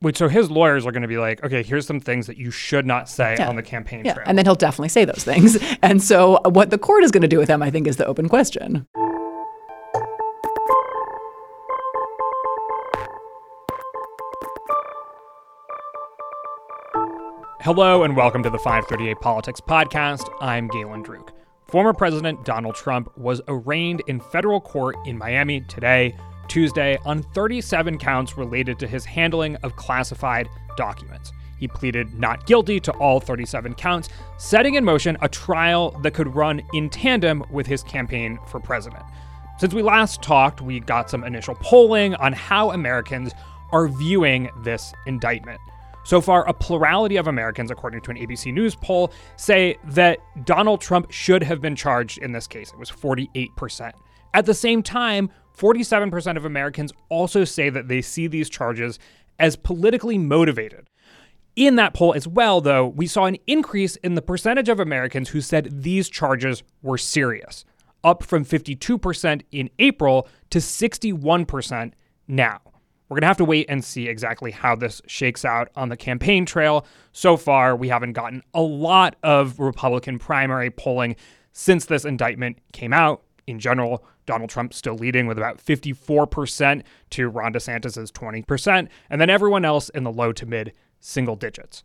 Wait, so his lawyers are going to be like, okay, here's some things that you should not say Yeah. on the campaign Yeah, trail. and then he'll definitely say those things. And so, uh, what the court is going to do with him, I think, is the open question. Hello and welcome to the 538 Politics Podcast. I'm Galen Druke. Former President Donald Trump was arraigned in federal court in Miami today, Tuesday, on 37 counts related to his handling of classified documents. He pleaded not guilty to all 37 counts, setting in motion a trial that could run in tandem with his campaign for president. Since we last talked, we got some initial polling on how Americans are viewing this indictment. So far, a plurality of Americans, according to an ABC News poll, say that Donald Trump should have been charged in this case. It was 48%. At the same time, 47% of Americans also say that they see these charges as politically motivated. In that poll as well, though, we saw an increase in the percentage of Americans who said these charges were serious, up from 52% in April to 61% now. We're going to have to wait and see exactly how this shakes out on the campaign trail. So far, we haven't gotten a lot of Republican primary polling since this indictment came out. In general, Donald Trump still leading with about 54% to Ron DeSantis' 20%, and then everyone else in the low to mid single digits.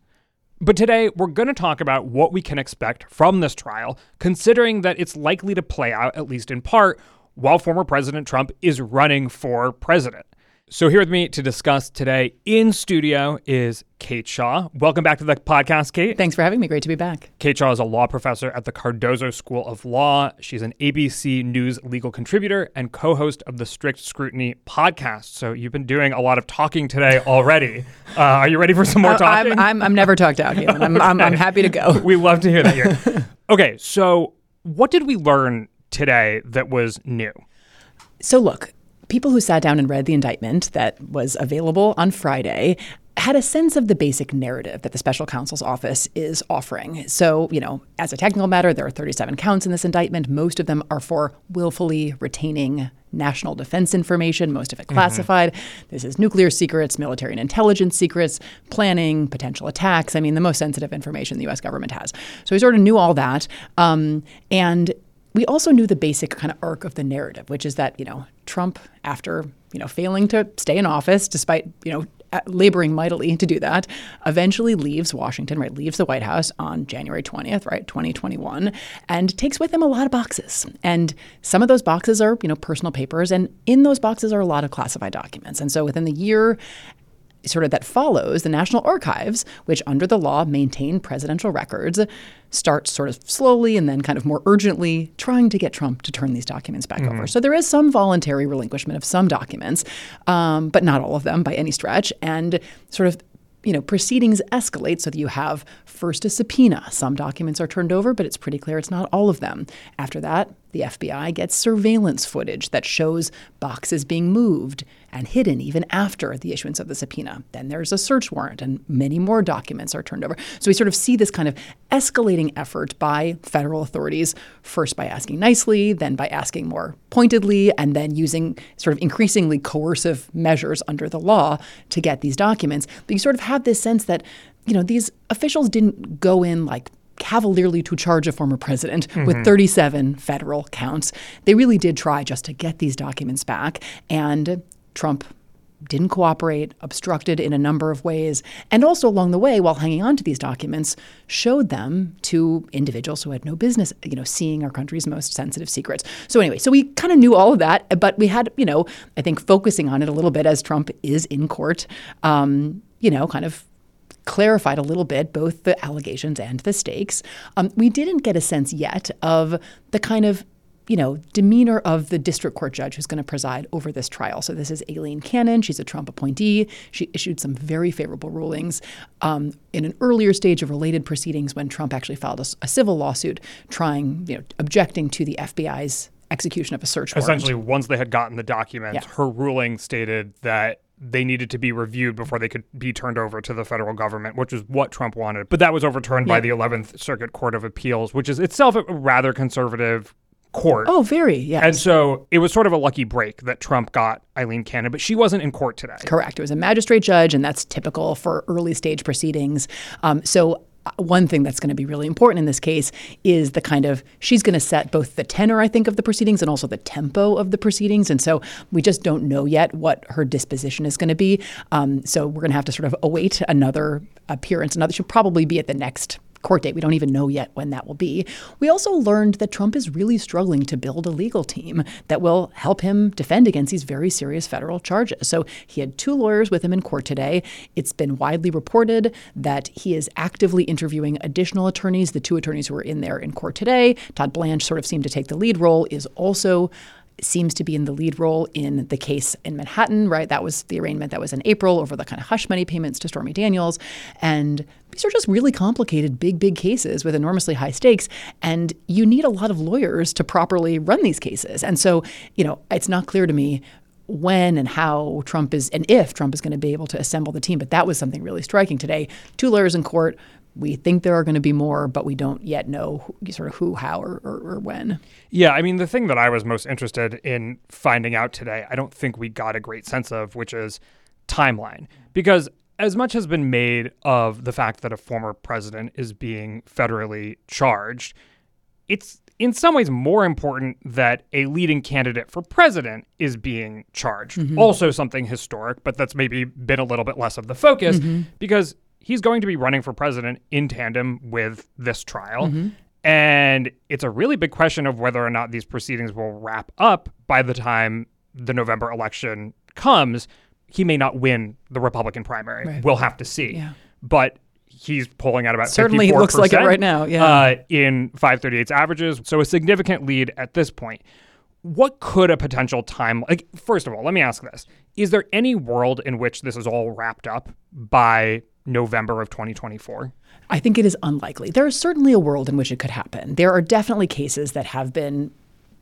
But today, we're going to talk about what we can expect from this trial, considering that it's likely to play out, at least in part, while former President Trump is running for president. So, here with me to discuss today in studio is Kate Shaw. Welcome back to the podcast, Kate. Thanks for having me. Great to be back. Kate Shaw is a law professor at the Cardozo School of Law. She's an ABC News legal contributor and co host of the Strict Scrutiny podcast. So, you've been doing a lot of talking today already. Uh, are you ready for some more Uh, talking? I'm, I'm, I'm never talked out, Galen. I'm, I'm, I'm happy to go. we love to hear that here. okay, so what did we learn today that was new? So, look, people who sat down and read the indictment that was available on Friday had a sense of the basic narrative that the special counsel's office is offering. So, you know, as a technical matter, there are 37 counts in this indictment. Most of them are for willfully retaining national defense information, most of it classified. This is nuclear secrets, military and intelligence secrets, planning, potential attacks. I mean, the most sensitive information the US government has. So we sort of knew all that. Um, and we also knew the basic kind of arc of the narrative, which is that, you know, Trump, after, you know, failing to stay in office, despite, you know, laboring mightily to do that, eventually leaves Washington, right, leaves the White House on January 20th, right, 2021, and takes with him a lot of boxes. And some of those boxes are, you know, personal papers, and in those boxes are a lot of classified documents. And so within the year sort of that follows, the National Archives, which under the law maintain presidential records, starts sort of slowly and then kind of more urgently trying to get Trump to turn these documents back over. So there is some voluntary relinquishment of some documents, um, but not all of them by any stretch. And sort of you know, proceedings escalate so that you have first a subpoena. Some documents are turned over, but it's pretty clear it's not all of them. After that, the FBI gets surveillance footage that shows boxes being moved and hidden even after the issuance of the subpoena. Then there's a search warrant, and many more documents are turned over. So we sort of see this kind of escalating effort by federal authorities, first by asking nicely, then by asking more pointedly, and then using sort of increasingly coercive measures under the law to get these documents. But you sort of have this sense that, you know, these officials didn't go in like cavalierly to charge a former president with 37 federal counts. They really did try just to get these documents back. And Trump didn't cooperate, obstructed in a number of ways, and also along the way, while hanging on to these documents, showed them to individuals who had no business, you know, seeing our country's most sensitive secrets. So anyway, so we kind of knew all of that, but we had, you know, I think focusing on it a little bit as Trump is in court, um, you know, kind of clarified a little bit both the allegations and the stakes. Um, we didn't get a sense yet of the kind of you know, demeanor of the district court judge who's going to preside over this trial. So this is Aileen Cannon. She's a Trump appointee. She issued some very favorable rulings um, in an earlier stage of related proceedings when Trump actually filed a, a civil lawsuit trying, you know, objecting to the FBI's execution of a search warrant. Essentially, once they had gotten the documents, Yeah. her ruling stated that they needed to be reviewed before they could be turned over to the federal government, which is what Trump wanted. But that was overturned by the 11th Circuit Court of Appeals, which is itself a rather conservative court. Oh, very, yes. And so it was sort of a lucky break that Trump got Aileen Cannon, but she wasn't in court today. Correct. It was a magistrate judge, and that's typical for early stage proceedings. Um, so one thing that's going to be really important in this case is the kind of she's going to set both the tenor i think of the proceedings and also the tempo of the proceedings. And so we just don't know yet what her disposition is going to be. Um, so we're going to have to sort of await another appearance. Another should probably be at the next court date. We don't even know yet when that will be. We also learned that Trump is really struggling to build a legal team that will help him defend against these very serious federal charges. So he had two lawyers with him in court today. It's been widely reported that he is actively interviewing additional attorneys. The two attorneys who were in there in court today, Todd Blanche sort of seemed to take the lead role, is also seems to be in the lead role in the case in Manhattan, right? That was the arraignment that was in April over the kind of hush money payments to Stormy Daniels. And these are just really complicated, big, big cases with enormously high stakes. And you need a lot of lawyers to properly run these cases. And so, you know, it's not clear to me when and how Trump is, and if Trump is going to be able to assemble the team. But that was something really striking today. Two lawyers in court, we think there are going to be more, but we don't yet know who, sort of who, how, or, or, or, when. Yeah, I mean, the thing that I was most interested in finding out today, I don't think we got a great sense of, which is timeline. Because as much has been made of the fact that a former president is being federally charged, it's in some ways more important that a leading candidate for president is being charged. Mm-hmm. Also, something historic, but that's maybe been a little bit less of the focus mm-hmm. because he's going to be running for president in tandem with this trial. Mm-hmm. And it's a really big question of whether or not these proceedings will wrap up by the time the November election comes. He may not win the Republican primary. Right. We'll have to see. Yeah. But he's pulling out about certainly looks like it right now. Yeah, uh, in 538's averages, so a significant lead at this point. What could a potential time like? First of all, let me ask this: Is there any world in which this is all wrapped up by November of 2024? I think it is unlikely. There is certainly a world in which it could happen. There are definitely cases that have been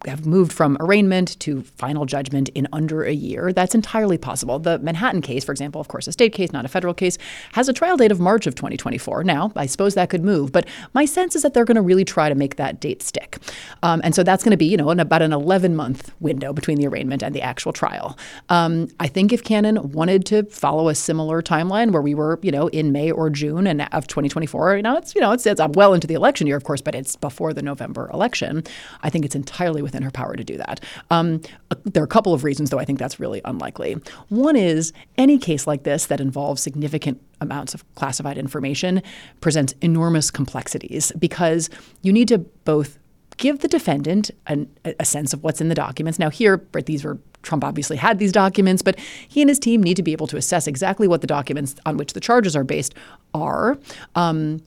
have moved from arraignment to final judgment in under a year. That's entirely possible. The Manhattan case, for example, of course, a state case, not a federal case, has a trial date of March of 2024. Now, I suppose that could move, but my sense is that they're going to really try to make that date stick. Um, and so that's going to be, you know, about an 11 month window between the arraignment and the actual trial. Um, I think if Cannon wanted to follow a similar timeline where we were, you know, in May or June and of 2024, you know, it's, you know, it's, it's well into the election year, of course, but it's before the November election. I think it's entirely within her power to do that. Um, there are a couple of reasons, though, I think that's really unlikely. One is any case like this that involves significant amounts of classified information presents enormous complexities because you need to both give the defendant an, a sense of what's in the documents. Now, here, these were Trump obviously had these documents, but he and his team need to be able to assess exactly what the documents on which the charges are based are. Um,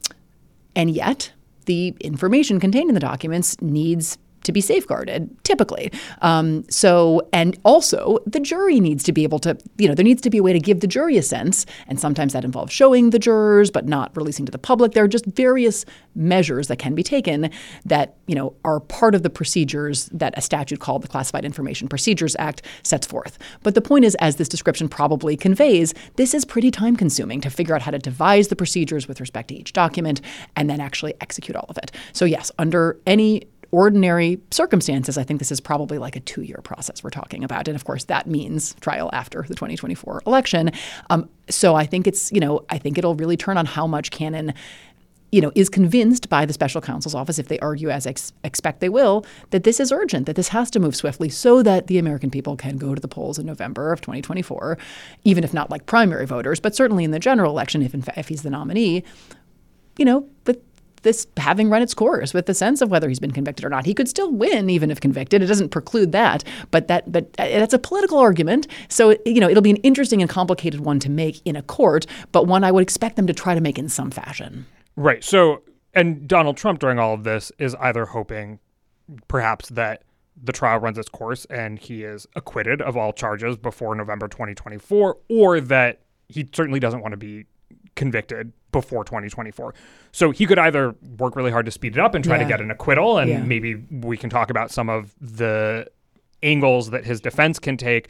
and yet, the information contained in the documents needs to be safeguarded, typically. Um, so, and also the jury needs to be able to, you know, there needs to be a way to give the jury a sense, and sometimes that involves showing the jurors, but not releasing to the public. There are just various measures that can be taken that, you know, are part of the procedures that a statute called the Classified Information Procedures Act sets forth. But the point is, as this description probably conveys, this is pretty time consuming to figure out how to devise the procedures with respect to each document and then actually execute all of it. So, yes, under any ordinary circumstances, I think this is probably like a two year process we're talking about. And of course, that means trial after the 2024 election. Um, so I think it's, you know, I think it'll really turn on how much Cannon you know, is convinced by the special counsel's office, if they argue as ex- expect they will, that this is urgent, that this has to move swiftly so that the American people can go to the polls in November of 2024, even if not like primary voters, but certainly in the general election, if in fa- if he's the nominee, you know, with this having run its course with the sense of whether he's been convicted or not. He could still win even if convicted. It doesn't preclude that, but that but uh, that's a political argument. So you know it'll be an interesting and complicated one to make in a court, but one I would expect them to try to make in some fashion. Right. So and Donald Trump during all of this is either hoping perhaps that the trial runs its course and he is acquitted of all charges before November 2024 or that he certainly doesn't want to be convicted before 2024. So he could either work really hard to speed it up and try yeah. to get an acquittal, and yeah. maybe we can talk about some of the angles that his defense can take,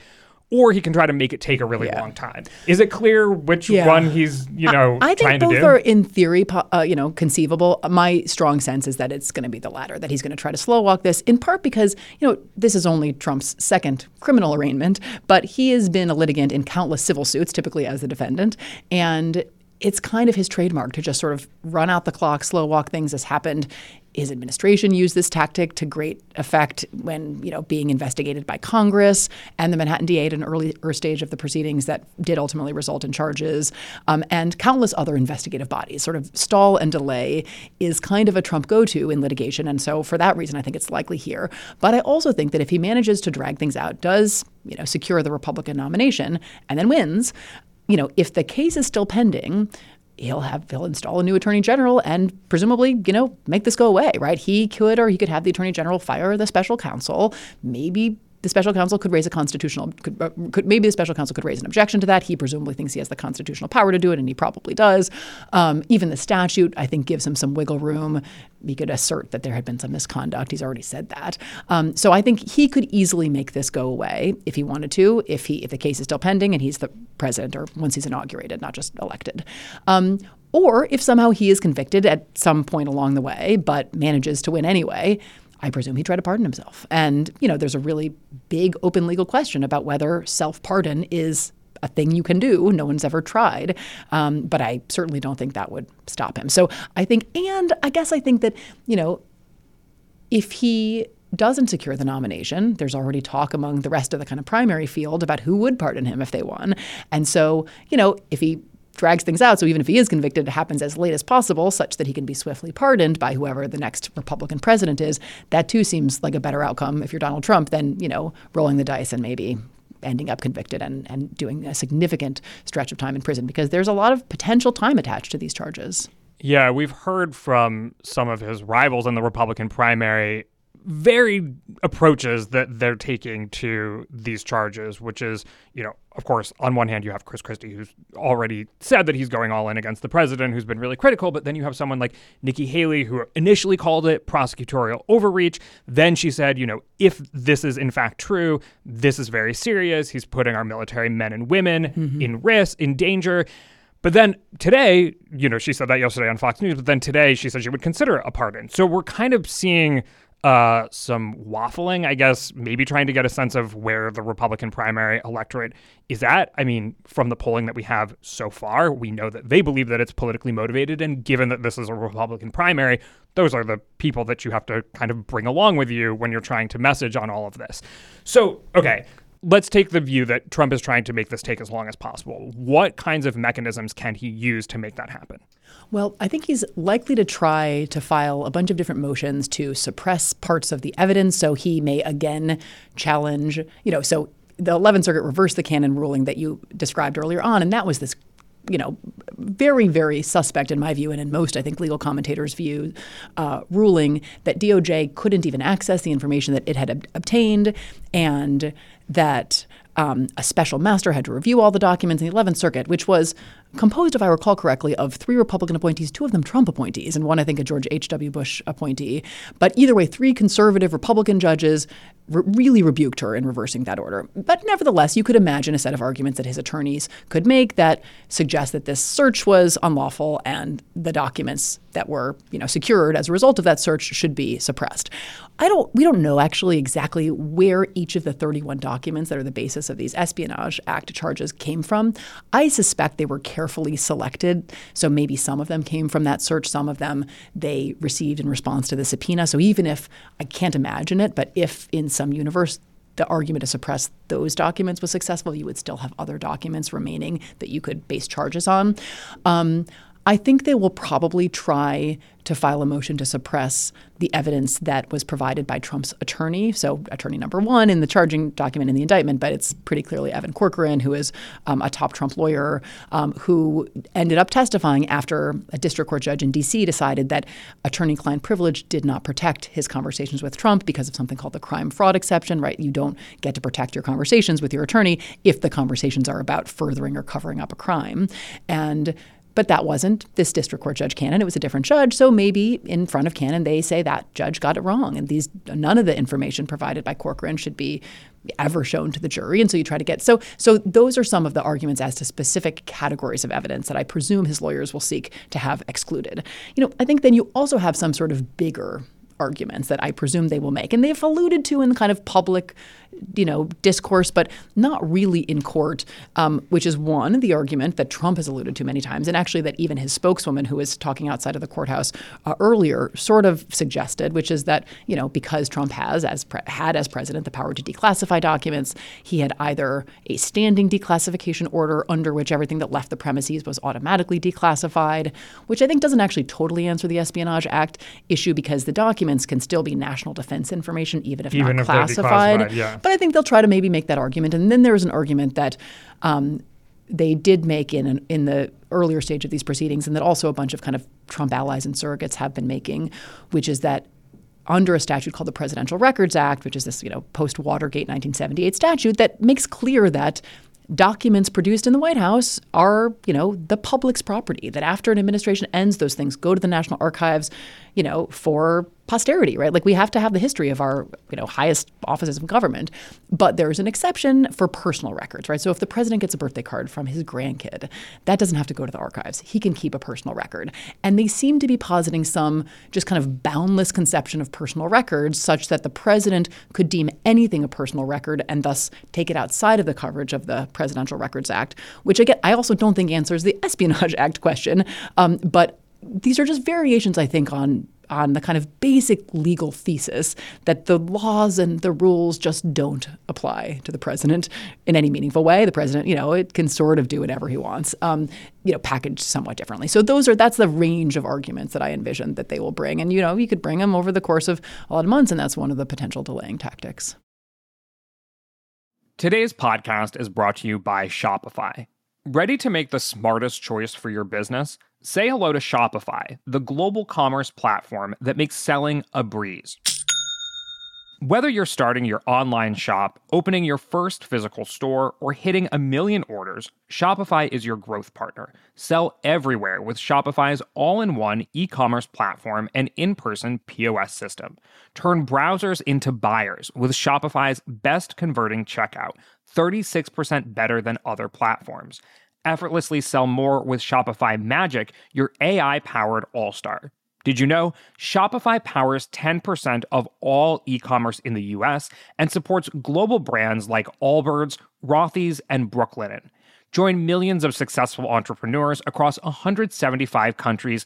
or he can try to make it take a really Yeah. long time. Is it clear which one he's, you know, I trying think both are in theory, uh, you know, conceivable. My strong sense is that it's going to be the latter. That he's going to try to slow walk this, in part because you know this is only Trump's second criminal arraignment, but he has been a litigant in countless civil suits, typically as the defendant, and it's kind of his trademark to just sort of run out the clock, slow walk things. As happened, his administration used this tactic to great effect when you know being investigated by Congress and the Manhattan DA at an earlier stage of the proceedings that did ultimately result in charges, um, and countless other investigative bodies. Sort of stall and delay is kind of a Trump go-to in litigation, and so for that reason, I think it's likely here. But I also think that if he manages to drag things out, does you know secure the Republican nomination, and then wins, you know, if the case is still pending, he'll have he'll install a new attorney general and presumably, you know, make this go away, right? He could or he could have the attorney general fire the special counsel, maybe the special counsel could raise a constitutional could, uh, could maybe the special counsel could raise an objection to that. He presumably thinks he has the constitutional power to do it, and he probably does. Um, even the statute, I think, gives him some wiggle room. He could assert that there had been some misconduct. He's already said that. Um, so I think he could easily make this go away if he wanted to. If he if the case is still pending and he's the president, or once he's inaugurated, not just elected. Um, or if somehow he is convicted at some point along the way, but manages to win anyway, I presume he'd try to pardon himself. And, you know, there's a really big open legal question about whether self pardon is a thing you can do. No one's ever tried. Um, but I certainly don't think that would stop him. So I think, and I guess I think that, you know, if he doesn't secure the nomination, there's already talk among the rest of the kind of primary field about who would pardon him if they won. And so, you know, if he drags things out, so even if he is convicted, it happens as late as possible, such that he can be swiftly pardoned by whoever the next Republican president is. That too seems like a better outcome if you're Donald Trump than, you know, rolling the dice and maybe ending up convicted and, and doing a significant stretch of time in prison because there's a lot of potential time attached to these charges. Yeah, we've heard from some of his rivals in the Republican primary varied approaches that they're taking to these charges, which is, you know, of course, on one hand, you have Chris Christie, who's already said that he's going all in against the president, who's been really critical. But then you have someone like Nikki Haley, who initially called it prosecutorial overreach. Then she said, you know, if this is in fact true, this is very serious. He's putting our military men and women Mm-hmm. in risk, in danger. But then today, you know, she said that yesterday on Fox News, but then today she said she would consider a pardon. So we're kind of seeing uh, some waffling, I guess, maybe trying to get a sense of where the Republican primary electorate is at. I mean, from the polling that we have so far, we know that they believe that it's politically motivated. And given that this is a Republican primary, those are the people that you have to kind of bring along with you when you're trying to message on all of this. So, okay. Let's take the view that Trump is trying to make this take as long as possible. What kinds of mechanisms can he use to make that happen? Well, I think he's likely to try to file a bunch of different motions to suppress parts of the evidence. So he may again challenge, you know, so the 11th Circuit reversed the Cannon ruling that you described earlier on, and that was this you know, very, very suspect in my view, and in most, I think, legal commentators' view, uh, ruling that DOJ couldn't even access the information that it had ob- obtained, and that um, a special master had to review all the documents in the 11th Circuit, which was composed, if I recall correctly, of three Republican appointees, two of them Trump appointees, and one, I think, a George H.W. Bush appointee. But either way, three conservative Republican judges re- really rebuked her in reversing that order. But nevertheless, you could imagine a set of arguments that his attorneys could make that suggest that this search was unlawful and the documents that were, you know, secured as a result of that search should be suppressed. I don't we don't know actually exactly where each of the 31 documents that are the basis of these Espionage Act charges came from. I suspect they were carefully selected, so maybe some of them came from that search, some of them they received in response to the subpoena. So even if I can't imagine it, but if in some universe the argument to suppress those documents was successful, you would still have other documents remaining that you could base charges on. Um, I think they will probably try to file a motion to suppress the evidence that was provided by Trump's attorney. So, attorney number one in the charging document in the indictment, but it's pretty clearly Evan Corcoran, who is um, a top Trump lawyer, um, who ended up testifying after a district court judge in D.C. decided that attorney client privilege did not protect his conversations with Trump because of something called the crime fraud exception, right? You don't get to protect your conversations with your attorney if the conversations are about furthering or covering up a crime. And But that wasn't this district court judge Cannon. It was a different judge. So maybe in front of Cannon, they say that judge got it wrong. And these none of the information provided by Corcoran should be ever shown to the jury. And so you try to get so so those are some of the arguments as to specific categories of evidence that I presume his lawyers will seek to have excluded. You know, I think then you also have some sort of bigger arguments that I presume they will make. And they've alluded to in the kind of public you know, discourse, but not really in court, um, which is one, the argument that Trump has alluded to many times, and actually that even his spokeswoman, who was talking outside of the courthouse uh, earlier, sort of suggested, which is that, you know, because Trump has, as pre- had as president, the power to declassify documents, he had either a standing declassification order under which everything that left the premises was automatically declassified, which I think doesn't actually totally answer the Espionage Act issue because the documents can still be national defense information, even if even not if classified. Yeah. But I think they'll try to maybe make that argument. And then there's an argument that um, they did make in an, in the earlier stage of these proceedings, and that also a bunch of kind of Trump allies and surrogates have been making, which is that under a statute called the Presidential Records Act, which is this you know post Watergate 1978 statute that makes clear that documents produced in the White House are, you know, the public's property. That after an administration ends, those things go to the National Archives, you know, for posterity, right? Like we have to have the history of our, you know, highest offices of government. But there's an exception for personal records, right? So if the president gets a birthday card from his grandkid, that doesn't have to go to the archives. He can keep a personal record. And they seem to be positing some just kind of boundless conception of personal records such that the president could deem anything a personal record and thus take it outside of the coverage of the Presidential Records Act, which again, I also don't think answers the Espionage Act question. Um, but these are just variations, I think, on on the kind of basic legal thesis that the laws and the rules just don't apply to the president in any meaningful way. The president, you know, it can sort of do whatever he wants, um, you know, packaged somewhat differently. So those are that's the range of arguments that I envision that they will bring, and you know, you could bring them over the course of a lot of months, and that's one of the potential delaying tactics. Today's podcast is brought to you by Shopify. Ready to make the smartest choice for your business? Say hello to Shopify, the global commerce platform that makes selling a breeze. Whether you're starting your online shop, opening your first physical store, or hitting a million orders, Shopify is your growth partner. Sell everywhere with Shopify's all in one e commerce platform and in person POS system. Turn browsers into buyers with Shopify's best converting checkout, 36% better than other platforms effortlessly sell more with Shopify Magic, your AI powered all star. Did you know Shopify powers 10% of all e commerce in the US and supports global brands like Allbirds, Rothy's, and Brooklinen? Join millions of successful entrepreneurs across 175 countries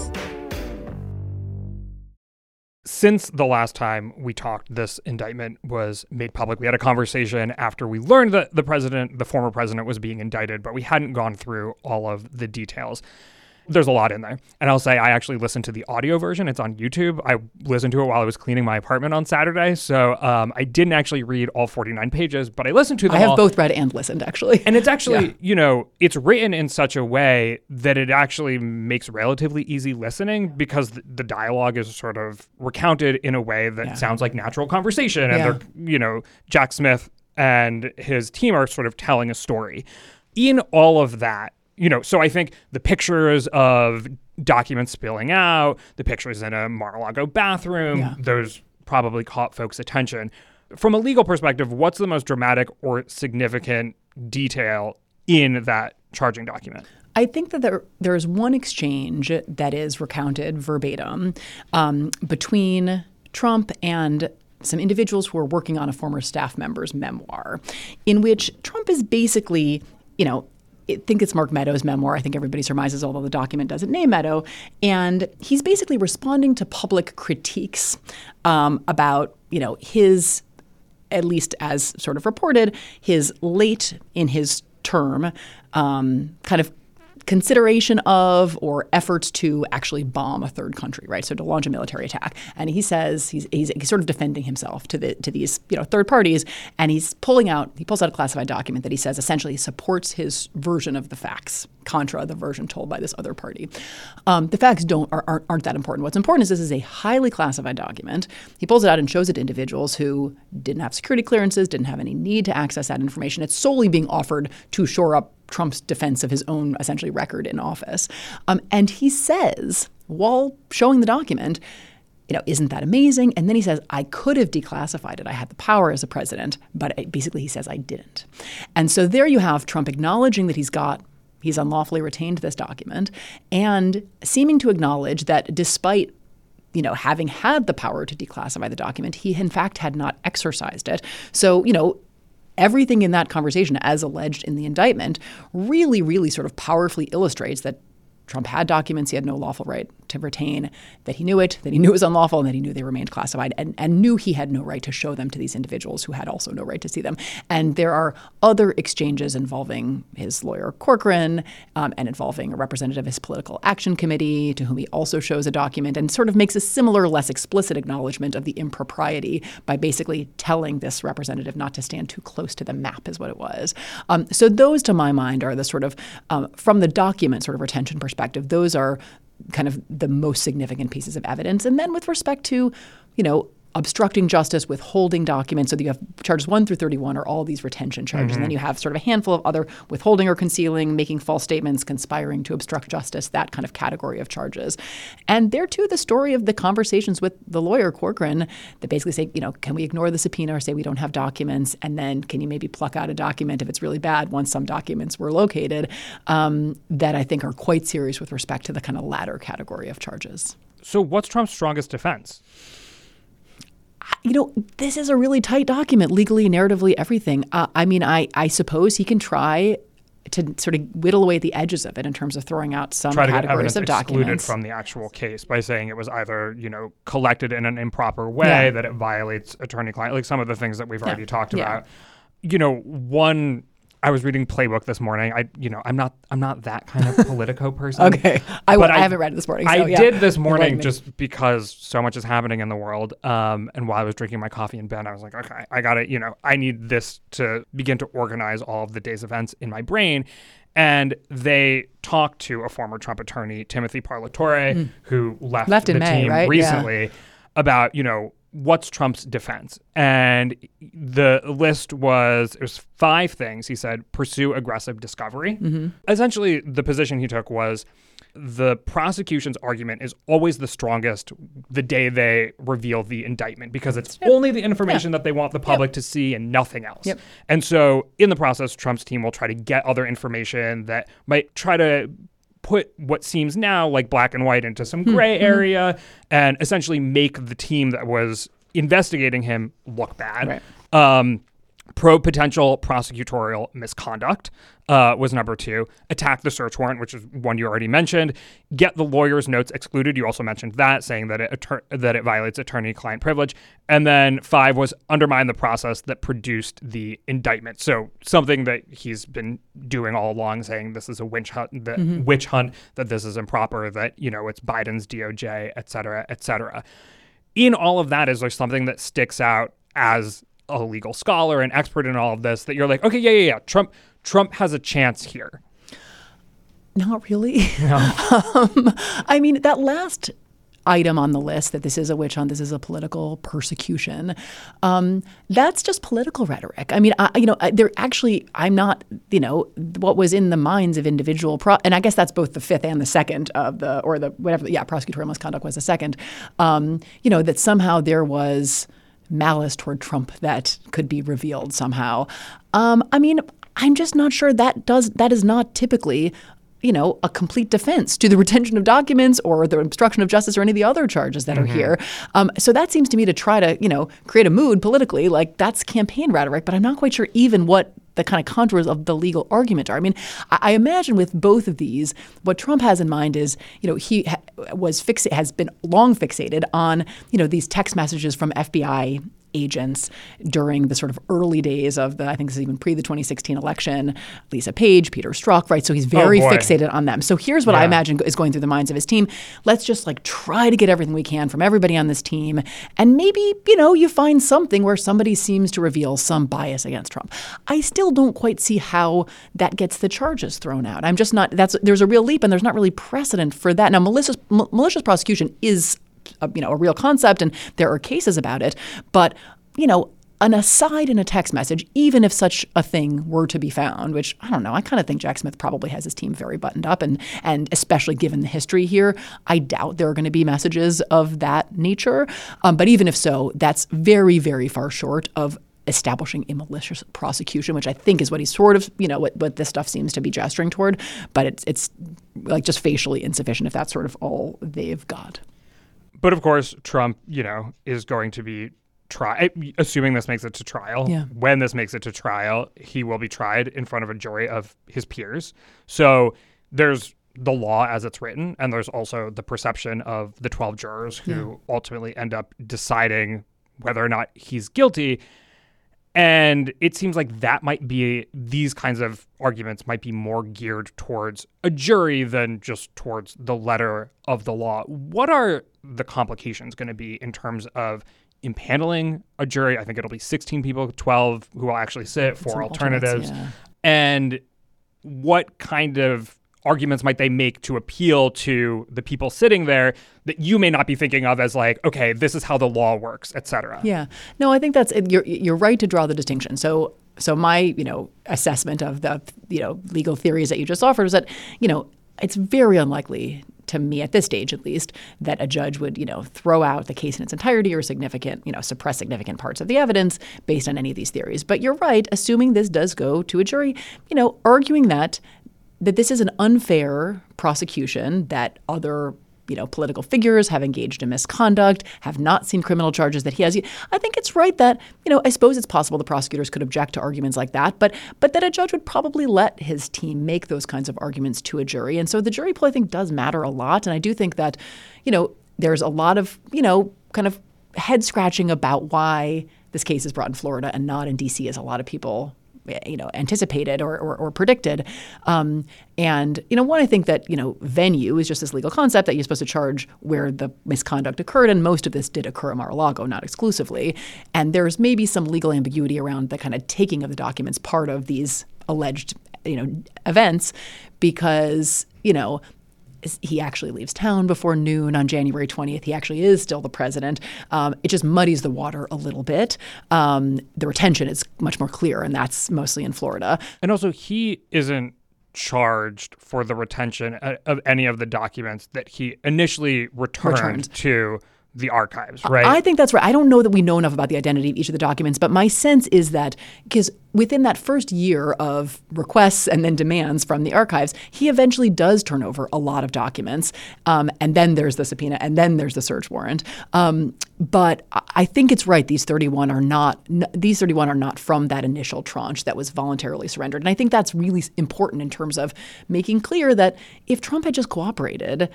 Since the last time we talked, this indictment was made public. We had a conversation after we learned that the president, the former president, was being indicted, but we hadn't gone through all of the details there's a lot in there. And I'll say I actually listened to the audio version. It's on YouTube. I listened to it while I was cleaning my apartment on Saturday. So um, I didn't actually read all 49 pages, but I listened to them. I have all. both read and listened, actually. And it's actually, yeah. you know, it's written in such a way that it actually makes relatively easy listening because the dialogue is sort of recounted in a way that yeah. sounds like natural conversation. And yeah. they're, you know, Jack Smith and his team are sort of telling a story. In all of that, you know, so I think the pictures of documents spilling out, the pictures in a Mar-a-Lago bathroom, yeah. those probably caught folks' attention. From a legal perspective, what's the most dramatic or significant detail in that charging document? I think that there there is one exchange that is recounted verbatim um, between Trump and some individuals who are working on a former staff member's memoir, in which Trump is basically, you know, Think it's Mark Meadows' memoir. I think everybody surmises, although the document doesn't name Meadow. And he's basically responding to public critiques um, about, you know, his, at least as sort of reported, his late in his term um, kind of consideration of or efforts to actually bomb a third country, right? So to launch a military attack. And he says he's, he's, he's, sort of defending himself to the to these you know third parties, and he's pulling out he pulls out a classified document that he says essentially supports his version of the facts, contra the version told by this other party. Um, the facts don't are, aren't, aren't that important. What's important is this is a highly classified document. He pulls it out and shows it to individuals who didn't have security clearances, didn't have any need to access that information. It's solely being offered to shore up Trump's defense of his own essentially record in office. Um, and he says, while showing the document, you know, isn't that amazing? And then he says, I could have declassified it. I had the power as a president, but basically he says I didn't. And so there you have Trump acknowledging that he's got he's unlawfully retained this document and seeming to acknowledge that despite you know, having had the power to declassify the document, he in fact had not exercised it. So, you know, everything in that conversation, as alleged in the indictment, really, really sort of powerfully illustrates that Trump had documents he had no lawful right to retain, that he knew it, that he knew it was unlawful, and that he knew they remained classified, and, and knew he had no right to show them to these individuals who had also no right to see them. And there are other exchanges involving his lawyer Corcoran um, and involving a representative of his political action committee to whom he also shows a document and sort of makes a similar, less explicit acknowledgement of the impropriety by basically telling this representative not to stand too close to the map, is what it was. Um, so those, to my mind, are the sort of, um, from the document sort of retention perspective, those are kind of the most significant pieces of evidence. And then with respect to, you know, obstructing justice, withholding documents. So that you have charges 1 through 31 are all these retention charges. Mm-hmm. And then mm-hmm. you have sort of a handful of other withholding or concealing, making false statements, conspiring to obstruct justice, that kind of category of charges. And there too, the story of the conversations with the lawyer, Corcoran, that basically say, you know, can we ignore the subpoena or say we don't have documents? And then can you maybe pluck out a document if it's really bad once some documents were located um, that I think are quite serious with respect to the kind of latter category of charges. So, what's Trump's strongest defense? You know, this is a really tight document, legally, narratively, everything. Uh, I mean, I, I suppose he can try to sort of whittle away the edges of it in terms of throwing out some Try to categories get of documents excluded from the actual case by saying it was either you know collected in an improper way yeah. that it violates attorney-client, like some of the things that we've already yeah. talked yeah. about. You know, one I was reading Playbook this morning. I, you know, I'm not, I'm not that kind of Politico person. okay, I, I, I, haven't read it this morning. So, I yeah. did this morning just because so much is happening in the world. Um, and while I was drinking my coffee in bed, I was like, okay, I got to, you know, I need this to begin to organize all of the day's events in my brain. And they talked to a former Trump attorney, Timothy Parlatore, mm. who left, left the May, team right? recently, yeah. about you know what's Trump's defense? And the list was it was five things. He said pursue aggressive discovery. Mm-hmm. Essentially, the position he took was the prosecution's argument is always the strongest the day they reveal the indictment because it's yep. only the information yeah. that they want the public yep. to see and nothing else. Yep. And so in the process, Trump's team will try to get other information that might try to put what seems now like black and white into some hmm. gray mm-hmm. area and essentially make the team that was investigating him look bad. Right. Um, pro potential prosecutorial misconduct uh, was number two. Attack the search warrant, which is one you already mentioned. Get the lawyer's notes excluded. You also mentioned that, saying that it that it violates attorney-client privilege. And then five was undermine the process that produced the indictment. So something that he's been doing all along, saying this is a witch hunt, that mm-hmm. witch hunt, that this is improper, that you know it's Biden's DOJ, et cetera, et cetera. In all of that, is there something that sticks out as a legal scholar and expert in all of this that you're like, okay, yeah, yeah, yeah, Trump Trump has a chance here? Not really. No. um, I mean, that last item on the list that this is a witch hunt, this is a political persecution. Um, that's just political rhetoric. I mean, I, you know, there actually, I'm not, you know, what was in the minds of individual, pro- and I guess that's both the fifth and the second of the, or the whatever, yeah, prosecutorial misconduct was the second. Um, you know, that somehow there was malice toward Trump that could be revealed somehow. Um, I mean, I'm just not sure that does that is not typically you know, a complete defense to the retention of documents or the obstruction of justice or any of the other charges that mm-hmm. are here. Um, so that seems to me to try to, you know, create a mood politically, like that's campaign rhetoric, but I'm not quite sure even what the kind of contours of the legal argument are. I mean, I, I imagine with both of these, what Trump has in mind is, you know, he ha- was fix has been long fixated on, you know, these text messages from FBI agents during the sort of early days of the, I think this is even pre the 2016 election, Lisa Page, Peter Strzok, right? So he's oh, very oh fixated on them. So here's what yeah. I imagine is going through the minds of his team. Let's just like try to get everything we can from everybody on this team. And maybe, you know, you find something where somebody seems to reveal some bias against Trump. I still don't quite see how that gets the charges thrown out. I'm just not, that's, there's a real leap and there's not really precedent for that. Now, malicious, m- malicious prosecution is a, you know a real concept and there are cases about it but you know an aside in a text message, even if such a thing were to be found, which I don't know, I kind of think Jack Smith probably has his team very buttoned up, and and especially given the history here, I doubt there are going to be messages of that nature. Um, but even if so, that's very very far short of establishing a malicious prosecution, which I think is what he's sort of, you know, what, what this stuff seems to be gesturing toward. But it's it's like just facially insufficient if that's sort of all they've got. But of course, Trump, you know, is going to be try eh, assuming this makes it to trial. Yeah. When this makes it to trial, he will be tried in front of a jury of his peers. So there's the law as it's written, and there's also the perception of the 12 jurors who yeah. ultimately end up deciding whether or not he's guilty. And it seems like that might be these kinds of arguments might be more geared towards a jury than just towards the letter of the law. What are the complications going to be in terms of impaneling a jury? I think it'll be 16 people, 12 who will actually sit, four alternatives. Yeah. And what kind of arguments might they make to appeal to the people sitting there that you may not be thinking of as like okay this is how the law works etc yeah. No i think that's you're you're right to draw the distinction. So so my you know assessment of the you know legal theories that you just offered is that you know it's very unlikely to me at this stage at least that a judge would you know throw out the case in its entirety or significant you know suppress significant parts of the evidence based on any of these theories. But you're right assuming this does go to a jury you know arguing that that this is an unfair prosecution that other you know political figures have engaged in misconduct have not seen criminal charges that he has. I think it's right that you know i suppose it's possible the prosecutors could object to arguments like that but but that a judge would probably let his team make those kinds of arguments to a jury. And so the jury pool i think does matter a lot. And i do think that you know there's a lot of you know kind of head scratching about why this case is brought in Florida and not in DC as a lot of people you know anticipated or, or, or predicted. Um, and you know, one I think that you know venue is just this legal concept that you're supposed to charge where the misconduct occurred, and most of this did occur at Mar-a-Lago, not exclusively. And there's maybe some legal ambiguity around the kind of taking of the documents part of these alleged you know events because you know he actually leaves town before noon on January 20th. He actually is still the president. Um, it just muddies the water a little bit. Um, the retention is much more clear, and that's mostly in Florida. And also, he isn't charged for the retention uh, of any of the documents that he initially returned, returned. to the archives, right? I think that's right. I don't know that we know enough about the identity of each of the documents, but my sense is that because within that first year of requests and then demands from the archives, he eventually does turn over a lot of documents. Um, and then there's the subpoena, and then there's the search warrant. Um, but I think it's right. These 31 are not. These 31 are not from that initial tranche that was voluntarily surrendered. And I think that's really important in terms of making clear that if Trump had just cooperated,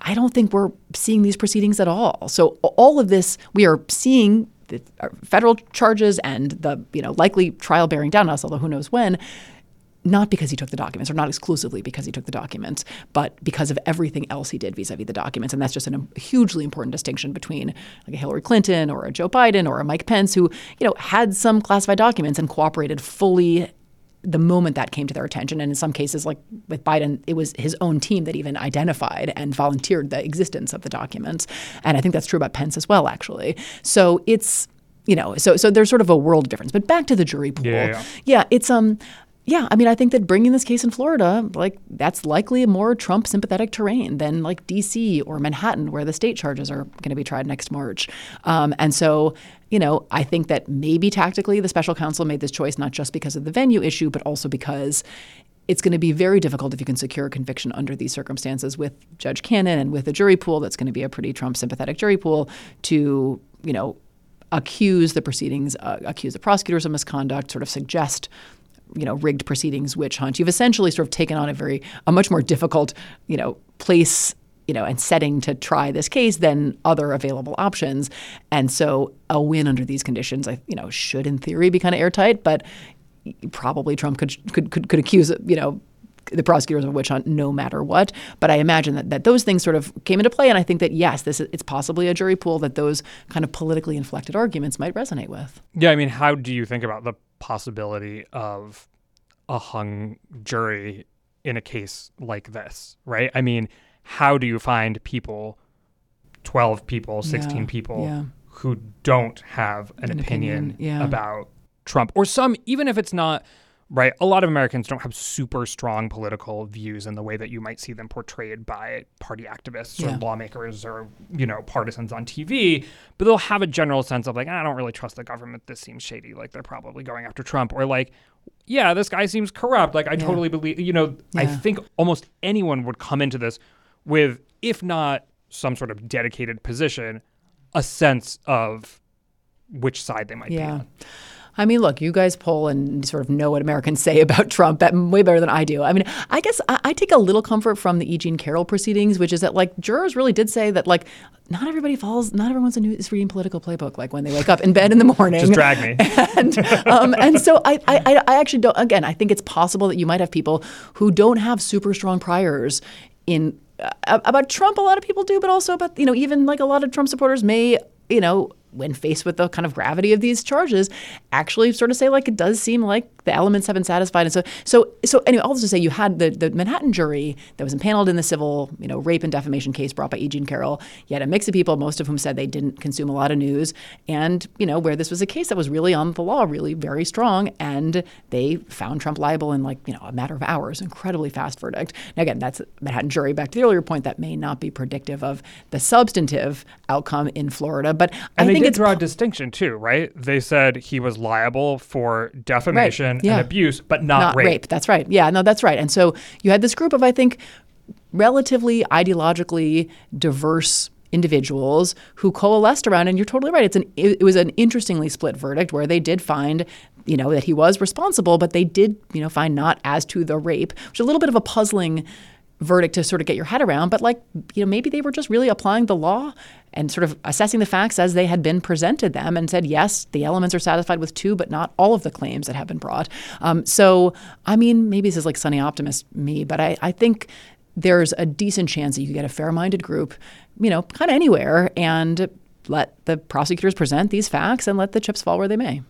I don't think we're seeing these proceedings at all. So all of this, we are seeing the federal charges and the you know likely trial bearing down on us, although who knows when. Not because he took the documents, or not exclusively because he took the documents, but because of everything else he did vis-a-vis the documents, and that's just a um, hugely important distinction between like a Hillary Clinton or a Joe Biden or a Mike Pence, who you know had some classified documents and cooperated fully the moment that came to their attention. And in some cases, like with Biden, it was his own team that even identified and volunteered the existence of the documents. And I think that's true about Pence as well, actually. So it's you know, so so there's sort of a world difference. But back to the jury pool. Yeah, yeah. yeah it's um yeah, I mean, I think that bringing this case in Florida, like that's likely a more Trump sympathetic terrain than like D.C. or Manhattan, where the state charges are going to be tried next March. Um, and so, you know, I think that maybe tactically the special counsel made this choice not just because of the venue issue, but also because it's going to be very difficult if you can secure a conviction under these circumstances with Judge Cannon and with a jury pool that's going to be a pretty Trump sympathetic jury pool to, you know, accuse the proceedings, uh, accuse the prosecutors of misconduct, sort of suggest you know rigged proceedings witch hunt you've essentially sort of taken on a very a much more difficult you know place you know and setting to try this case than other available options and so a win under these conditions i you know should in theory be kind of airtight but probably trump could could could, could accuse you know the prosecutors of witch hunt no matter what. But I imagine that, that those things sort of came into play. And I think that, yes, this is, it's possibly a jury pool that those kind of politically inflected arguments might resonate with. Yeah. I mean, how do you think about the possibility of a hung jury in a case like this, right? I mean, how do you find people, 12 people, 16 Yeah, people, yeah. who don't have an, An opinion, opinion, yeah. about Trump? Or some, even if it's not, right? A lot of Americans don't have super strong political views in the way that you might see them portrayed by party activists or Yeah. lawmakers or, you know, partisans on TV, but they'll have a general sense of like, I don't really trust the government. This seems shady. Like they're probably going after Trump. Or like, yeah, this guy seems corrupt. Like I totally believe, you know, I think almost anyone would come into this with, if not some sort of dedicated position, a sense of which side they might be on. I mean, look, you guys poll and sort of know what Americans say about Trump way better than I do. I mean, I guess I, I take a little comfort from the E. Jean Carroll proceedings, which is that like jurors really did say that like not everybody falls, not everyone's a new is reading Politico Playbook like when they wake up in bed in the morning. Just drag me. and um, and so I, I I actually don't. Again, I think it's possible that you might have people who don't have super strong priors in uh, about Trump. A lot of people do, but also about you know even like a lot of Trump supporters may you know when faced with the kind of gravity of these charges, actually sort of say like it does seem like the elements have been satisfied. And so so so anyway, all this to say you had the the Manhattan jury that was impaneled in the civil you know rape and defamation case brought by E. Jean Carroll. You had a mix of people, most of whom said they didn't consume a lot of news, and you know where this was a case that was really on the law, really very strong, and they found Trump liable in like you know a matter of hours, incredibly fast verdict. Now again, that's Manhattan jury. Back to the earlier point, that may not be predictive of the substantive outcome in Florida, but I And they think did it's draw a distinction too, right? They said he was liable for defamation yeah. and abuse, but not, not rape. That's right. Yeah, no, that's right. And so you had this group of, I think, relatively ideologically diverse individuals who coalesced around. And you're totally right. It's an it, it was an interestingly split verdict where they did find. You know that he was responsible, but they did, you know, find not as to the rape, which is a little bit of a puzzling verdict to sort of get your head around. But like, you know, maybe they were just really applying the law and sort of assessing the facts as they had been presented them and said, yes, the elements are satisfied with two, but not all of the claims that have been brought. Um, so, I mean, maybe this is like sunny optimist me, but I, I think there's a decent chance that you could get a fair-minded group, you know, kind of anywhere, and let the prosecutors present these facts and let the chips fall where they may.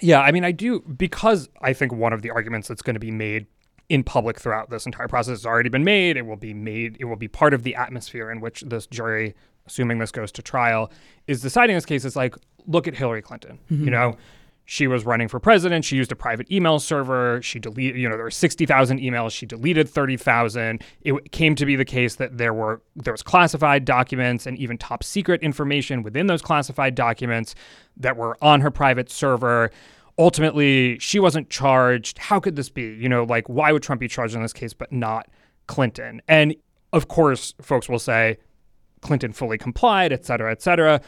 Yeah, I mean, I do because I think one of the arguments that's going to be made in public throughout this entire process has already been made. It will be made. It will be part of the atmosphere in which this jury, assuming this goes to trial, is deciding this case. It's like, look at Hillary Clinton. You mm-hmm. know, she was running for president. She used a private email server. She deleted. You know, there were sixty thousand emails. She deleted thirty thousand. It came to be the case that there were there was classified documents and even top secret information within those classified documents that were on her private server ultimately she wasn't charged. How could this be? You know, like why would Trump be charged in this case but not Clinton? And of course, folks will say Clinton fully complied, et cetera, et cetera.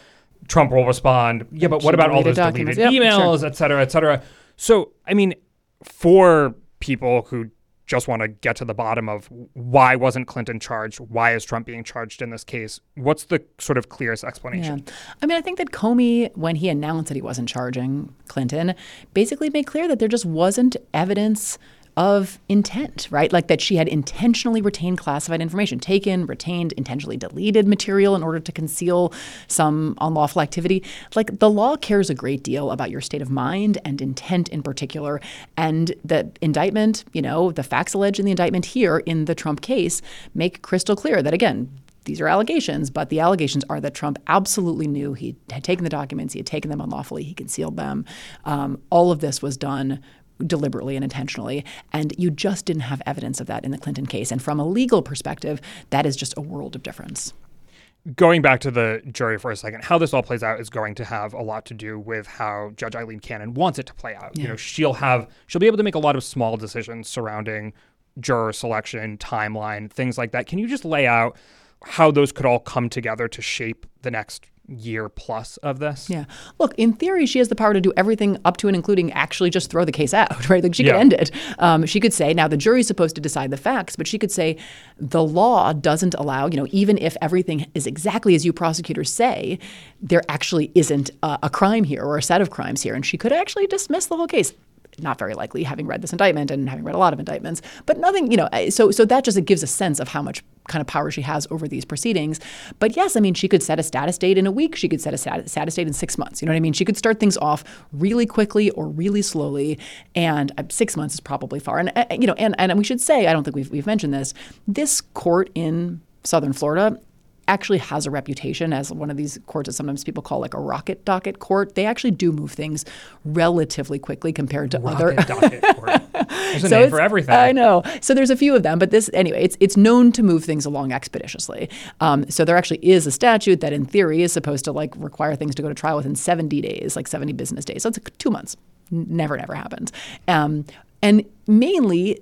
Trump will respond, yeah, but what about all those deleted deleted. Yep, emails, et cetera, et cetera? So, I mean, for people who just want to get to the bottom of why wasn't Clinton charged? Why is Trump being charged in this case? What's the sort of clearest explanation? Yeah. I mean, I think that Comey, when he announced that he wasn't charging Clinton, basically made clear that there just wasn't evidence of intent, right? Like that she had intentionally retained classified information, taken, retained, intentionally deleted material in order to conceal some unlawful activity. Like the law cares a great deal about your state of mind and intent in particular. And the indictment, you know, the facts alleged in the indictment here in the Trump case make crystal clear that, again, these are allegations, but the allegations are that Trump absolutely knew he had taken the documents, he had taken them unlawfully, he concealed them. Um, all of this was done deliberately and intentionally, and you just didn't have evidence of that in the Clinton case. And from a legal perspective, that is just a world of difference. going back to the jury for a second, how this all plays out is going to have a lot to do with how Judge Aileen Cannon wants it to play out. Yeah. You know, she'll have she'll be able to make a lot of small decisions surrounding juror selection, timeline, things like that. Can you just lay out how those could all come together to shape the next year plus of this. Yeah. Look, in theory, she has the power to do everything up to and including actually just throw the case out, right? Like she yeah. could end it. Um, she could say, now the jury's supposed to decide the facts, but she could say, the law doesn't allow, you know, even if everything is exactly as you prosecutors say, there actually isn't a, a crime here or a set of crimes here. And she could actually dismiss the whole case not very likely, having read this indictment and having read a lot of indictments. But nothing, you know, so so that just gives a sense of how much kind of power she has over these proceedings. But yes, I mean, she could set a status date in a week. She could set a status date in six months. You know what I mean? She could start things off really quickly or really slowly. And uh, six months is probably far. And uh, you know, and and we should say, I don't think we've we've mentioned this. This court in Southern Florida actually has a reputation as one of these courts that sometimes people call like a rocket docket court. They actually do move things relatively quickly compared to rocket other. docket court. There's a so name for everything. I know. So there's a few of them, but this anyway, it's it's known to move things along expeditiously. Um, so there actually is a statute that, in theory, is supposed to like require things to go to trial within 70 days, like 70 business days. So it's like two months. Never, never happens. Um, and mainly,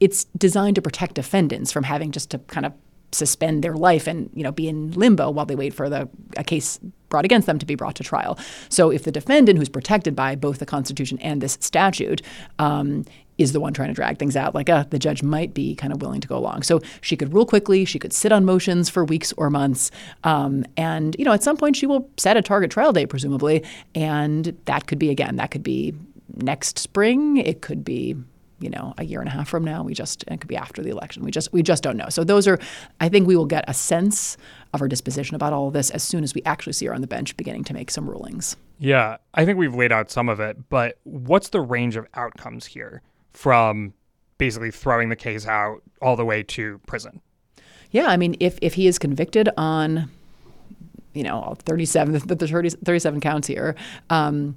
it's designed to protect defendants from having just to kind of suspend their life and you know be in limbo while they wait for the a case brought against them to be brought to trial. So if the defendant, who's protected by both the Constitution and this statute, um, is the one trying to drag things out, like uh, the judge might be kind of willing to go along. So she could rule quickly. She could sit on motions for weeks or months, um, and you know at some point she will set a target trial date, presumably, and that could be again that could be next spring. It could be you know a year and a half from now we just it could be after the election. We just we just don't know. So those are i think we will get a sense of her disposition about all of this as soon as we actually see her on the bench beginning to make some rulings. Yeah i think we've laid out some of it but what's the range of outcomes here from basically throwing the case out all the way to prison? Yeah i mean if if he is convicted on you know 37 the, the 30, 37 counts here um,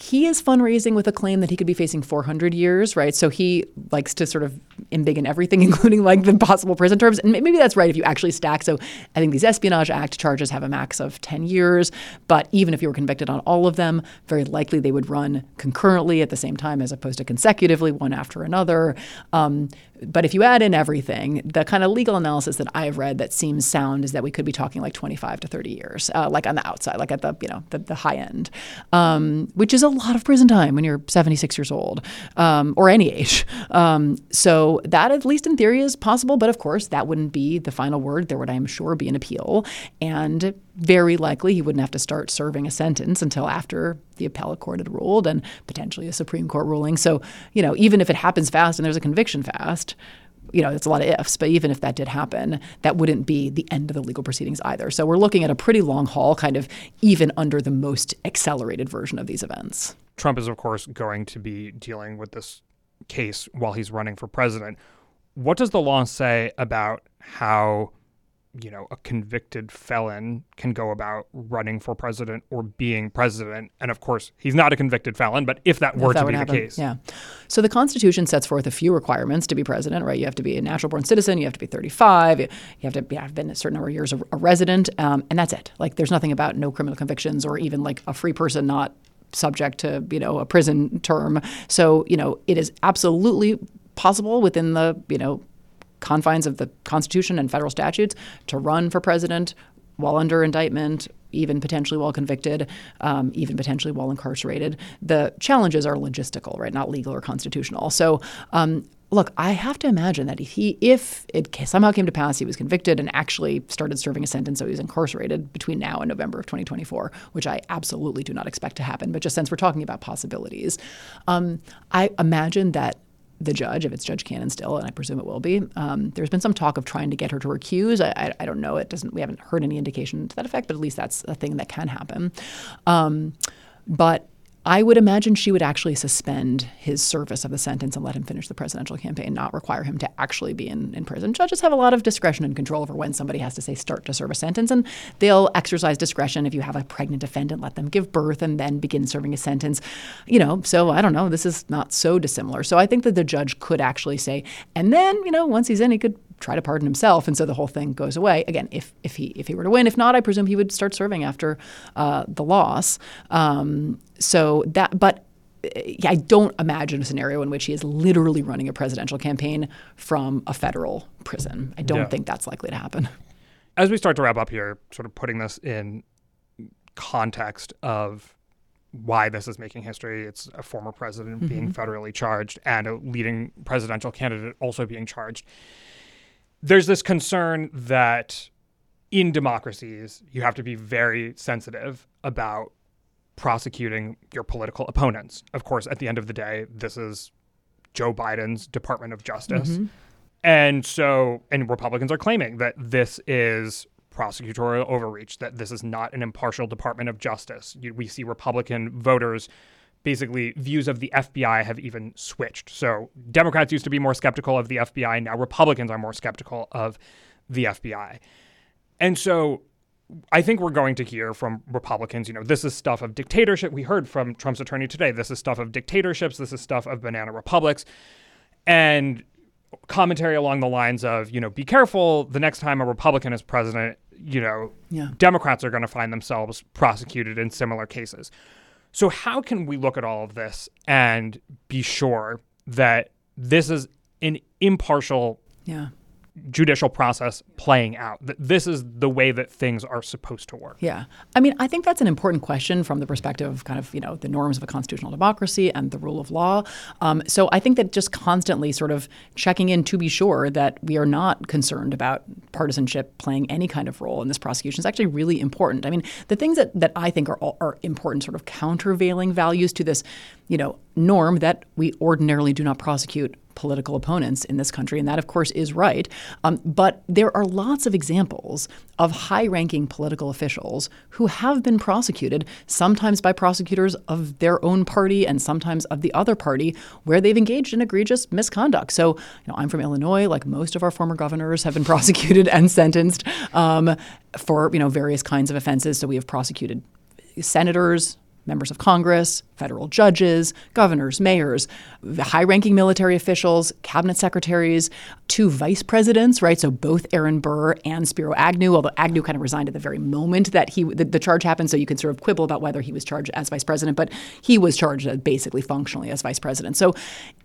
he is fundraising with a claim that he could be facing 400 years, right? So he likes to sort of embiggen everything, including like the possible prison terms. And maybe that's right if you actually stack. So I think these Espionage Act charges have a max of 10 years. But even if you were convicted on all of them, very likely they would run concurrently at the same time as opposed to consecutively, one after another. Um, but if you add in everything, the kind of legal analysis that I've read that seems sound is that we could be talking like 25 to 30 years, uh, like on the outside, like at the you know the, the high end, um, which is a lot of prison time when you're 76 years old um, or any age. Um, so that at least in theory is possible, but of course that wouldn't be the final word. There would, I'm sure, be an appeal, and very likely he wouldn't have to start serving a sentence until after the appellate court had ruled and potentially a Supreme Court ruling. So, you know, even if it happens fast and there's a conviction fast, you know, it's a lot of ifs, but even if that did happen, that wouldn't be the end of the legal proceedings either. So we're looking at a pretty long haul, kind of even under the most accelerated version of these events. Trump is, of course, going to be dealing with this case while he's running for president. What does the law say about how you know, a convicted felon can go about running for president or being president. And of course, he's not a convicted felon, but if that were if that to be happen, the case. Yeah. So the Constitution sets forth a few requirements to be president, right? You have to be a natural born citizen, you have to be 35, you have to be, have been a certain number of years a, a resident, um, and that's it. Like, there's nothing about no criminal convictions or even like a free person not subject to, you know, a prison term. So, you know, it is absolutely possible within the, you know, confines of the Constitution and federal statutes to run for president while under indictment, even potentially while convicted, um, even potentially while incarcerated. The challenges are logistical, right? Not legal or constitutional. So, um, look, I have to imagine that if he, if it somehow came to pass, he was convicted and actually started serving a sentence, so he was incarcerated between now and November of 2024, which I absolutely do not expect to happen. But just since we're talking about possibilities, um, I imagine that the judge, if it's Judge Cannon still, and I presume it will be. Um, there's been some talk of trying to get her to recuse. I, I, I, don't know. It doesn't. We haven't heard any indication to that effect, but at least that's a thing that can happen. Um, but I would imagine she would actually suspend his service of the sentence and let him finish the presidential campaign, not require him to actually be in, in prison. Judges have a lot of discretion and control over when somebody has to say start to serve a sentence, and they'll exercise discretion if you have a pregnant defendant, let them give birth and then begin serving a sentence. You know, so I don't know. This is not so dissimilar. So I think that the judge could actually say, and then, you know, once he's in, he could try to pardon himself, and so the whole thing goes away. Again, if if he if he were to win, if not, I presume he would start serving after uh, the loss. Um, so that, but I don't imagine a scenario in which he is literally running a presidential campaign from a federal prison. I don't Yeah. think that's likely to happen. As we start to wrap up here, sort of putting this in context of why this is making history. It's a former president being federally charged and a leading presidential candidate also being charged. There's this concern that in democracies, you have to be very sensitive about prosecuting your political opponents. Of course, at the end of the day, this is Joe Biden's Department of Justice. Mm-hmm. And so, and Republicans are claiming that this is prosecutorial overreach, that this is not an impartial Department of Justice. You, we see Republican voters basically views of the FBI have even switched. So Democrats used to be more skeptical of the FBI. Now Republicans are more skeptical of the FBI. And so I think we're going to hear from Republicans, you know, this is stuff of dictatorship. We heard from Trump's attorney today, this is stuff of dictatorships, this is stuff of banana republics. And commentary along the lines of, you know, be careful the next time a Republican is president, you know, Yeah. Democrats are going to find themselves prosecuted in similar cases. So, how can we look at all of this and be sure that this is an impartial Yeah. Judicial process playing out? This is the way that things are supposed to work? Yeah. I mean, I think that's an important question from the perspective of kind of, you know, the norms of a constitutional democracy and the rule of law. Um, so I think that just constantly sort of checking in to be sure that we are not concerned about partisanship playing any kind of role in this prosecution is actually really important. I mean, the things that, that I think are, are important sort of countervailing values to this, you know, norm that we ordinarily do not prosecute political opponents in this country, and that, of course, is right. Um, but there are lots of examples of high ranking political officials who have been prosecuted, sometimes by prosecutors of their own party and sometimes of the other party, where they've engaged in egregious misconduct. So, you know, I'm from Illinois, like most of our former governors have been prosecuted and sentenced um, for, you know, various kinds of offenses. So we have prosecuted senators, members of Congress, federal judges, governors, mayors, high ranking military officials, cabinet secretaries, two vice presidents, right? So both Aaron Burr and Spiro Agnew, although Agnew kind of resigned at the very moment that he the, the charge happened. So you can sort of quibble about whether he was charged as vice president, but he was charged uh, basically functionally as vice president. So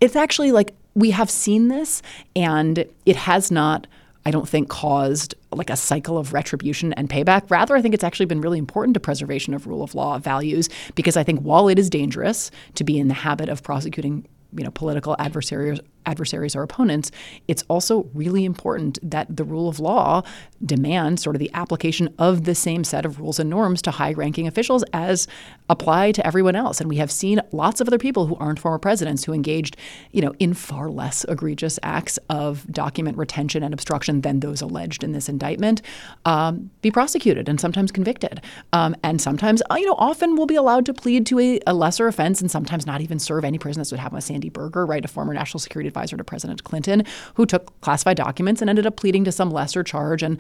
it's actually like we have seen this and it has not I don't think caused like a cycle of retribution and payback. Rather, I think it's actually been really important to preservation of rule of law values because I think while it is dangerous to be in the habit of prosecuting you know political adversaries adversaries or opponents it's also really important that the rule of law demands sort of the application of the same set of rules and norms to high ranking officials as apply to everyone else and we have seen lots of other people who aren't former presidents who engaged you know in far less egregious acts of document retention and obstruction than those alleged in this indictment um, be prosecuted and sometimes convicted um, and sometimes uh, you know often will be allowed to plead to a, a lesser offense and sometimes not even serve any prison. This would happen with Sandy Berger, right, a former national security advisor to President Clinton, who took classified documents and ended up pleading to some lesser charge and,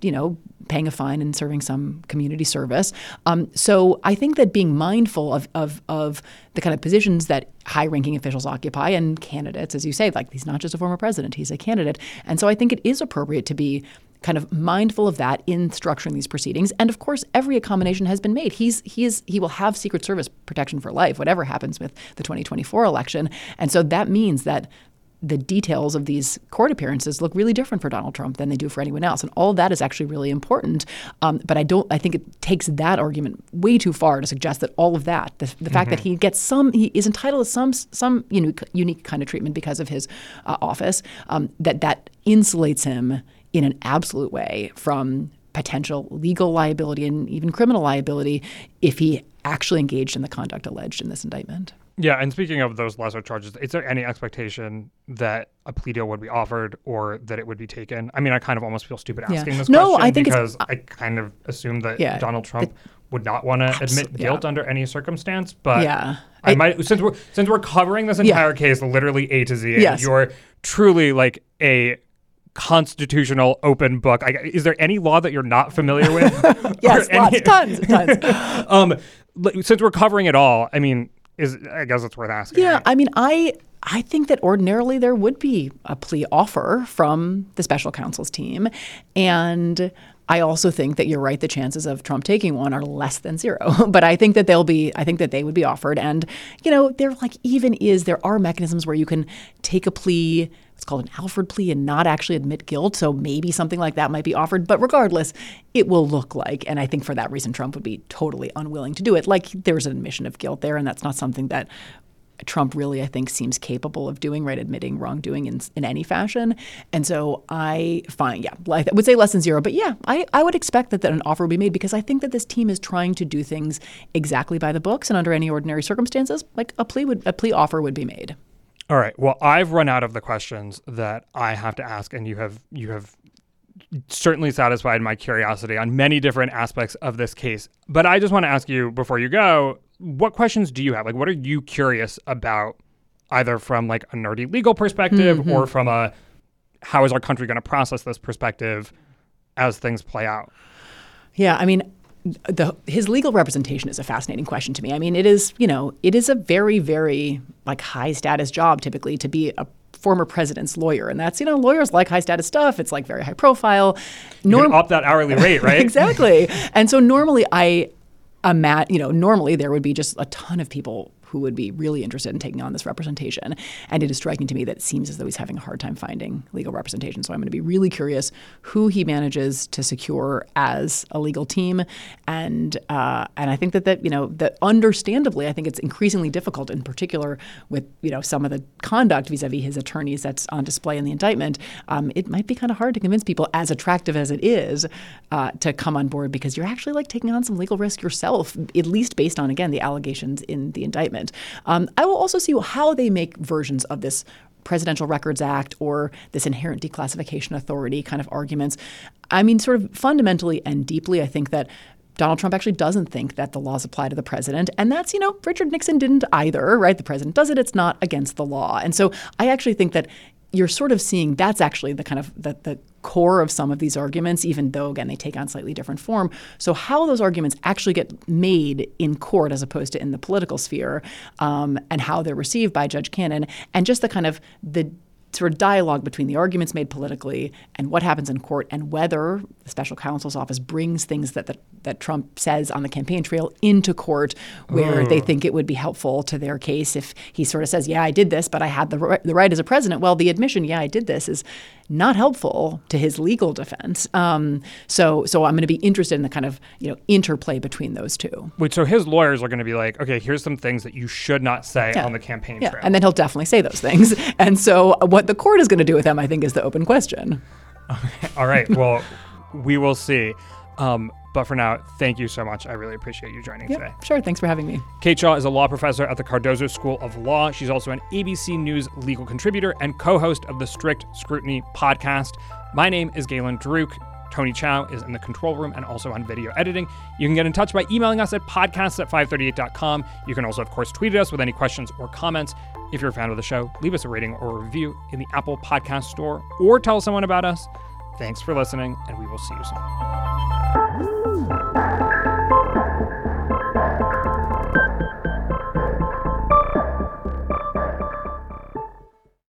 you know, paying a fine and serving some community service. Um, so I think that being mindful of, of, of the kind of positions that high ranking officials occupy and candidates, as you say, like he's not just a former president, he's a candidate. And so I think it is appropriate to be kind of mindful of that in structuring these proceedings. And of course, every accommodation has been made. He's he is he will have Secret Service protection for life, whatever happens with the 2024 election. And so that means that the details of these court appearances look really different for Donald Trump than they do for anyone else, and all of that is actually really important. Um, but I don't. I think it takes that argument way too far to suggest that all of that, the, the fact that he gets some, he is entitled to some some unique unique kind of treatment because of his uh, office, um, that that insulates him in an absolute way from potential legal liability and even criminal liability if he actually engaged in the conduct alleged in this indictment. Yeah, and speaking of those lesser charges, is there any expectation that a plea deal would be offered or that it would be taken? I mean, I kind of almost feel stupid Yeah. asking this No, question I think because I kind of assume that Yeah, Donald Trump would not want to admit guilt yeah. under any circumstance. But Yeah. I, I- might since we're since we're covering this Yeah. entire case literally A to Z. Yes. you're truly like a constitutional open book. I, is there any law that you're not familiar with? Yes, lots, any- tons, tons. um, since we're covering it all, I mean, is I guess it's worth asking. Yeah, right? I mean, I I think that ordinarily there would be a plea offer from the special counsel's team. And I also think that you're right. The chances of Trump taking one are less than zero. but I think that they'll be. I think that they would be offered. And you know, there like even is there are mechanisms where you can take a plea. It's called an Alford plea and not actually admit guilt. So maybe something like that might be offered. But regardless, it will look like, and I think for that reason, Trump would be totally unwilling to do it. Like there's an admission of guilt there, and that's not something that Trump really, I think, seems capable of doing, right? Admitting wrongdoing in, in any fashion. And so I find, yeah, I would say less than zero. But yeah, I, I would expect that, that an offer would be made because I think that this team is trying to do things exactly by the books and under any ordinary circumstances, like a plea would a plea offer would be made. All right. Well, I've run out of the questions that I have to ask, and you have you have certainly satisfied my curiosity on many different aspects of this case. But I just want to ask you before you go, what questions do you have? Like, what are you curious about, either from like a nerdy legal perspective mm-hmm. or from a how is our country going to process this perspective as things play out? Yeah, I mean, the his legal representation is a fascinating question to me. I mean, it is you know it is a very very like high status job typically to be a former president's lawyer, and that's you know lawyers like high status stuff. It's like very high profile. Norm- you up that hourly rate, right? exactly. And so normally I mat, you know, normally there would be just a ton of people who would be really interested in taking on this representation. And it is striking to me that it seems as though he's having a hard time finding legal representation. So I'm going to be really curious who he manages to secure as a legal team. And uh, and I think that that you know that understandably, I think it's increasingly difficult, in particular with you know some of the conduct vis-a-vis his attorneys that's on display in the indictment. Um, it might be kind of hard to convince people, as attractive as it is, uh, to come on board because you're actually like taking on some legal risk yourself, at least based on again the allegations in the indictment. Um, I will also see how they make versions of this Presidential Records Act or this inherent declassification authority kind of arguments. I mean, sort of fundamentally and deeply, I think that Donald Trump actually doesn't think that the laws apply to the president. And that's, you know, Richard Nixon didn't either, right? The president does it, it's not against the law. And so I actually think that you're sort of seeing that's actually the kind of the, the core of some of these arguments, even though, again, they take on slightly different form. So, how those arguments actually get made in court as opposed to in the political sphere, um, and how they're received by Judge Cannon, and just the kind of the sort of dialogue between the arguments made politically and what happens in court and whether the special counsel's office brings things that, that, that Trump says on the campaign trail into court where they mm. think it would be helpful to their case if he sort of says, yeah, I did this, but I had the, the right as a president. Well, the admission, yeah, I did this is not helpful to his legal defense. Um, so, so I'm going to be interested in the kind of you know interplay between those two. Wait, so his lawyers are going to be like, okay, here's some things that you should not say yeah. on the campaign yeah. trail, and then he'll definitely say those things. and so, what the court is going to do with them, I think, is the open question. Okay. All right. Well, we will see. Um, but for now, thank you so much. I really appreciate you joining yep, today. Sure. Thanks for having me. Kate Shaw is a law professor at the Cardozo School of Law. She's also an ABC News legal contributor and co host of the Strict Scrutiny podcast. My name is Galen Druke. Tony Chow is in the control room and also on video editing. You can get in touch by emailing us at podcasts at 538.com. You can also, of course, tweet at us with any questions or comments. If you're a fan of the show, leave us a rating or a review in the Apple Podcast Store or tell someone about us. Thanks for listening, and we will see you soon.